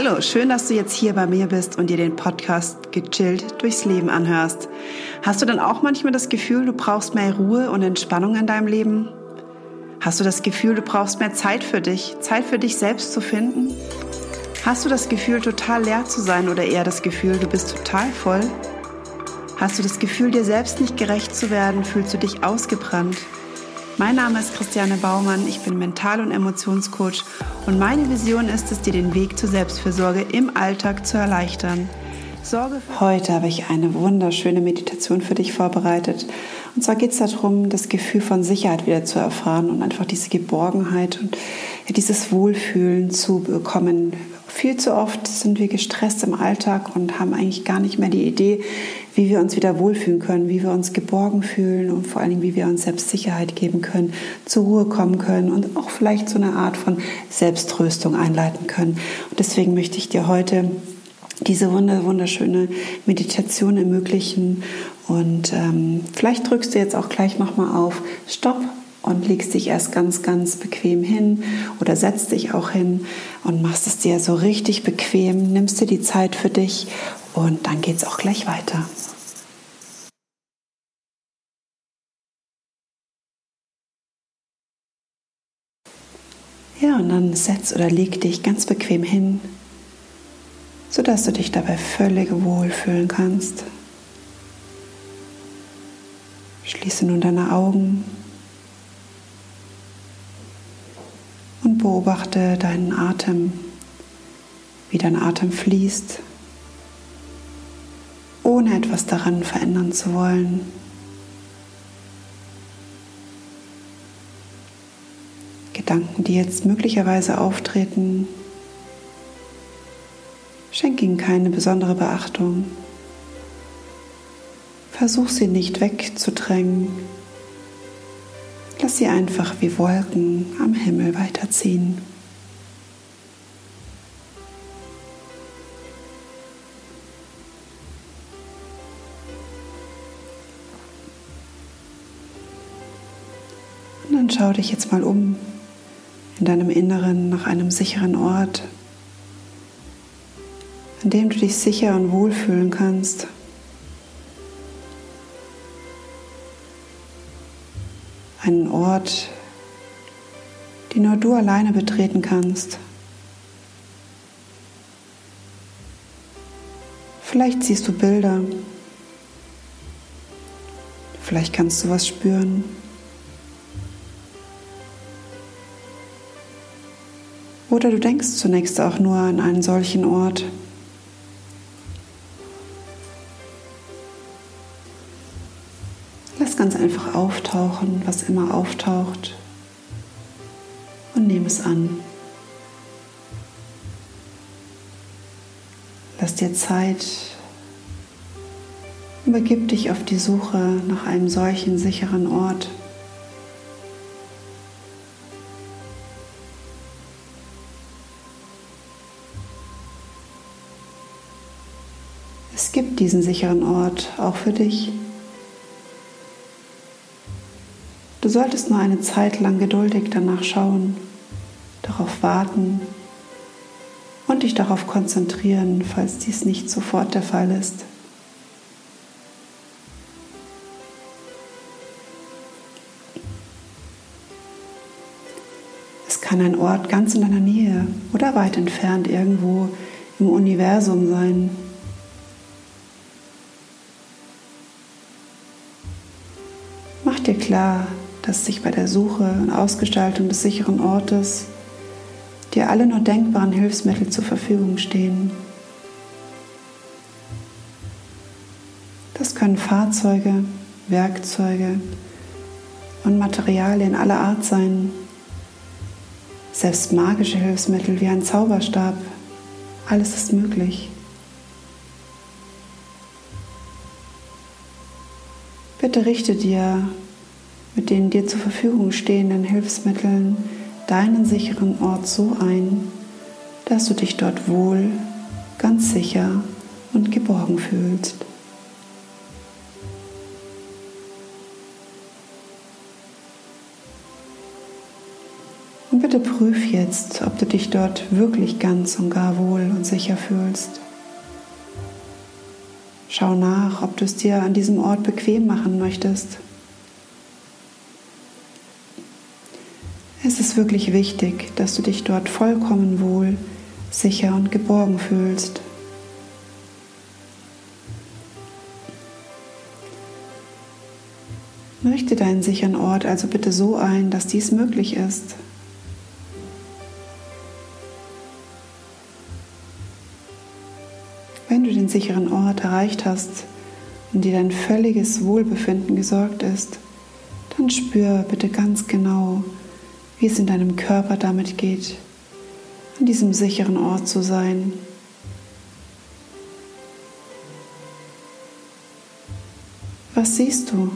Hallo, schön, dass du jetzt hier bei mir bist und dir den Podcast gechillt durchs Leben anhörst. Hast du dann auch manchmal das Gefühl, du brauchst mehr Ruhe und Entspannung in deinem Leben? Hast du das Gefühl, du brauchst mehr Zeit für dich, Zeit für dich selbst zu finden? Hast du das Gefühl, total leer zu sein oder eher das Gefühl, du bist total voll? Hast du das Gefühl, dir selbst nicht gerecht zu werden? Fühlst du dich ausgebrannt? Mein Name ist Christiane Baumann, ich bin Mental- und Emotionscoach und meine Vision ist es, dir den Weg zur Selbstfürsorge im Alltag zu erleichtern. Sorge Heute habe ich eine wunderschöne Meditation für dich vorbereitet. Und zwar geht es darum, das Gefühl von Sicherheit wieder zu erfahren und einfach diese Geborgenheit und dieses Wohlfühlen zu bekommen. Viel zu oft sind wir gestresst im Alltag und haben eigentlich gar nicht mehr die Idee, wie wir uns wieder wohlfühlen können, wie wir uns geborgen fühlen und vor allen Dingen, wie wir uns selbst Sicherheit geben können, zur Ruhe kommen können und auch vielleicht so eine Art von Selbsttröstung einleiten können. Und deswegen möchte ich dir heute diese wunderschöne Meditation ermöglichen. Und ähm, vielleicht drückst du jetzt auch gleich nochmal auf Stopp und legst dich erst ganz, ganz bequem hin oder setzt dich auch hin und machst es dir so richtig bequem, nimmst dir die Zeit für dich und dann geht es auch gleich weiter. Und dann setz oder leg dich ganz bequem hin, sodass du dich dabei völlig wohlfühlen kannst. Schließe nun deine Augen und beobachte deinen Atem, wie dein Atem fließt, ohne etwas daran verändern zu wollen. Gedanken, die jetzt möglicherweise auftreten, schenk ihnen keine besondere Beachtung. Versuch sie nicht wegzudrängen. Lass sie einfach wie Wolken am Himmel weiterziehen. Und dann schau dich jetzt mal um in deinem Inneren nach einem sicheren Ort, an dem du dich sicher und wohl fühlen kannst. Einen Ort, den nur du alleine betreten kannst. Vielleicht siehst du Bilder, vielleicht kannst du was spüren. Oder du denkst zunächst auch nur an einen solchen Ort. Lass ganz einfach auftauchen, was immer auftaucht. Und nimm es an. Lass dir Zeit und begib dich auf die Suche nach einem solchen sicheren Ort. Es gibt diesen sicheren Ort auch für dich. Du solltest nur eine Zeit lang geduldig danach schauen, darauf warten und dich darauf konzentrieren, falls dies nicht sofort der Fall ist. Es kann ein Ort ganz in deiner Nähe oder weit entfernt irgendwo im Universum sein. Dir klar, dass sich bei der Suche und Ausgestaltung des sicheren Ortes dir alle nur denkbaren Hilfsmittel zur Verfügung stehen. Das können Fahrzeuge, Werkzeuge und Materialien aller Art sein. Selbst magische Hilfsmittel wie ein Zauberstab. Alles ist möglich. Bitte richte dir mit den dir zur Verfügung stehenden Hilfsmitteln deinen sicheren Ort so ein, dass du dich dort wohl, ganz sicher und geborgen fühlst. Und bitte prüf jetzt, ob du dich dort wirklich ganz und gar wohl und sicher fühlst. Schau nach, ob du es dir an diesem Ort bequem machen möchtest. Es ist wirklich wichtig, dass du dich dort vollkommen wohl, sicher und geborgen fühlst. Richte deinen sicheren Ort also bitte so ein, dass dies möglich ist. Wenn du den sicheren Ort erreicht hast und dir dein völliges Wohlbefinden gesorgt ist, dann spür bitte ganz genau, wie es in deinem Körper damit geht, an diesem sicheren Ort zu sein. Was siehst du?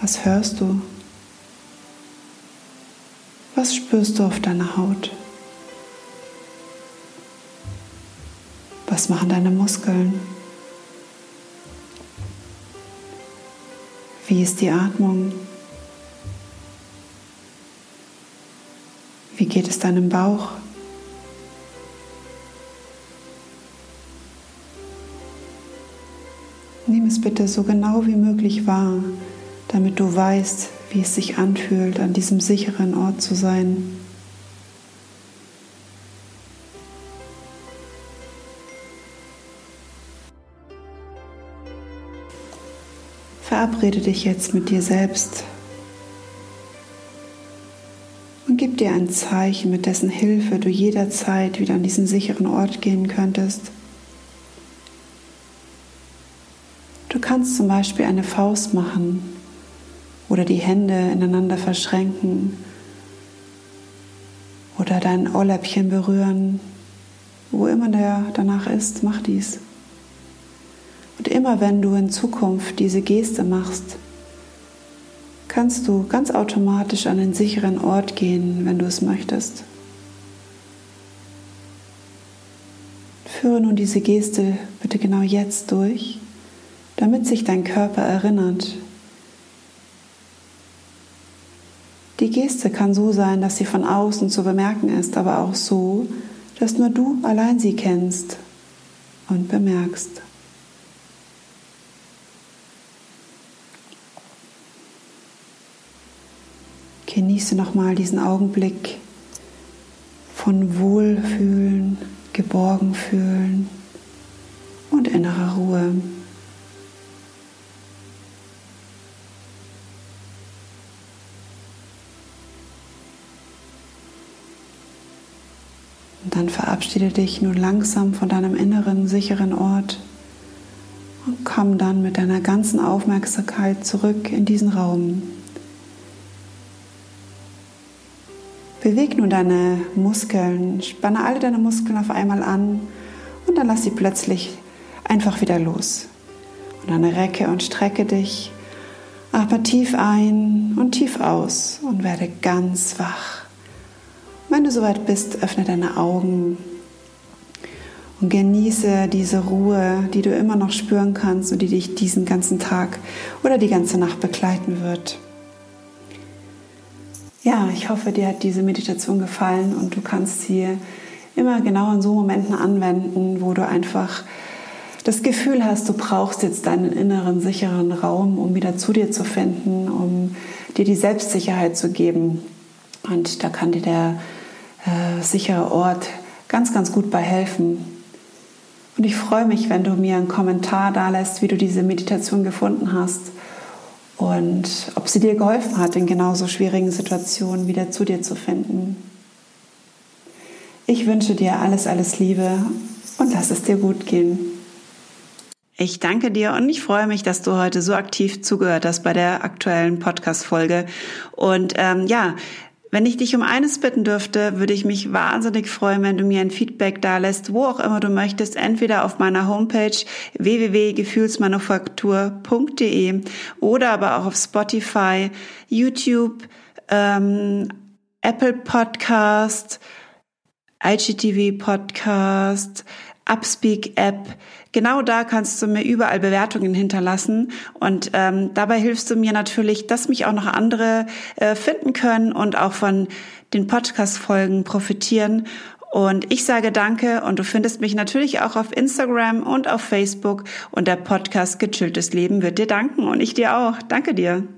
Was hörst du? Was spürst du auf deiner Haut? Was machen deine Muskeln? Wie ist die Atmung? Deinem Bauch? Nimm es bitte so genau wie möglich wahr, damit du weißt, wie es sich anfühlt, an diesem sicheren Ort zu sein. Verabrede dich jetzt mit dir selbst dir ein Zeichen, mit dessen Hilfe du jederzeit wieder an diesen sicheren Ort gehen könntest. Du kannst zum Beispiel eine Faust machen oder die Hände ineinander verschränken oder dein Ohrläppchen berühren. Wo immer der danach ist, mach dies. Und immer wenn du in Zukunft diese Geste machst, kannst du ganz automatisch an einen sicheren Ort gehen, wenn du es möchtest. Führe nun diese Geste bitte genau jetzt durch, damit sich dein Körper erinnert. Die Geste kann so sein, dass sie von außen zu bemerken ist, aber auch so, dass nur du allein sie kennst und bemerkst. Genieße nochmal diesen Augenblick von Wohlfühlen, geborgen fühlen und innerer Ruhe. Und dann verabschiede dich nun langsam von deinem inneren sicheren Ort und komm dann mit deiner ganzen Aufmerksamkeit zurück in diesen Raum. Beweg nun deine Muskeln, spanne alle deine Muskeln auf einmal an und dann lass sie plötzlich einfach wieder los. Und dann recke und strecke dich, atme tief ein und tief aus und werde ganz wach. Wenn du soweit bist, öffne deine Augen und genieße diese Ruhe, die du immer noch spüren kannst und die dich diesen ganzen Tag oder die ganze Nacht begleiten wird. Ja, ich hoffe, dir hat diese Meditation gefallen und du kannst sie immer genau in so Momenten anwenden, wo du einfach das Gefühl hast, du brauchst jetzt deinen inneren sicheren Raum, um wieder zu dir zu finden, um dir die Selbstsicherheit zu geben. Und da kann dir der äh, sichere Ort ganz, ganz gut bei helfen. Und ich freue mich, wenn du mir einen Kommentar da lässt, wie du diese Meditation gefunden hast und ob sie dir geholfen hat, in genauso schwierigen Situationen wieder zu dir zu finden. Ich wünsche dir alles, alles Liebe und lass es dir gut gehen. Ich danke dir und ich freue mich, dass du heute so aktiv zugehört hast bei der aktuellen Podcast-Folge. Und ähm, ja, wenn ich dich um eines bitten dürfte, würde ich mich wahnsinnig freuen, wenn du mir ein Feedback da lässt, wo auch immer du möchtest, entweder auf meiner Homepage www.gefühlsmanufaktur.de oder aber auch auf Spotify, YouTube, ähm, Apple Podcast, IGTV Podcast, Upspeak App. Genau da kannst du mir überall Bewertungen hinterlassen und ähm, dabei hilfst du mir natürlich, dass mich auch noch andere äh, finden können und auch von den Podcast-Folgen profitieren. Und ich sage danke und du findest mich natürlich auch auf Instagram und auf Facebook und der Podcast Gechilltes Leben wird dir danken und ich dir auch. Danke dir.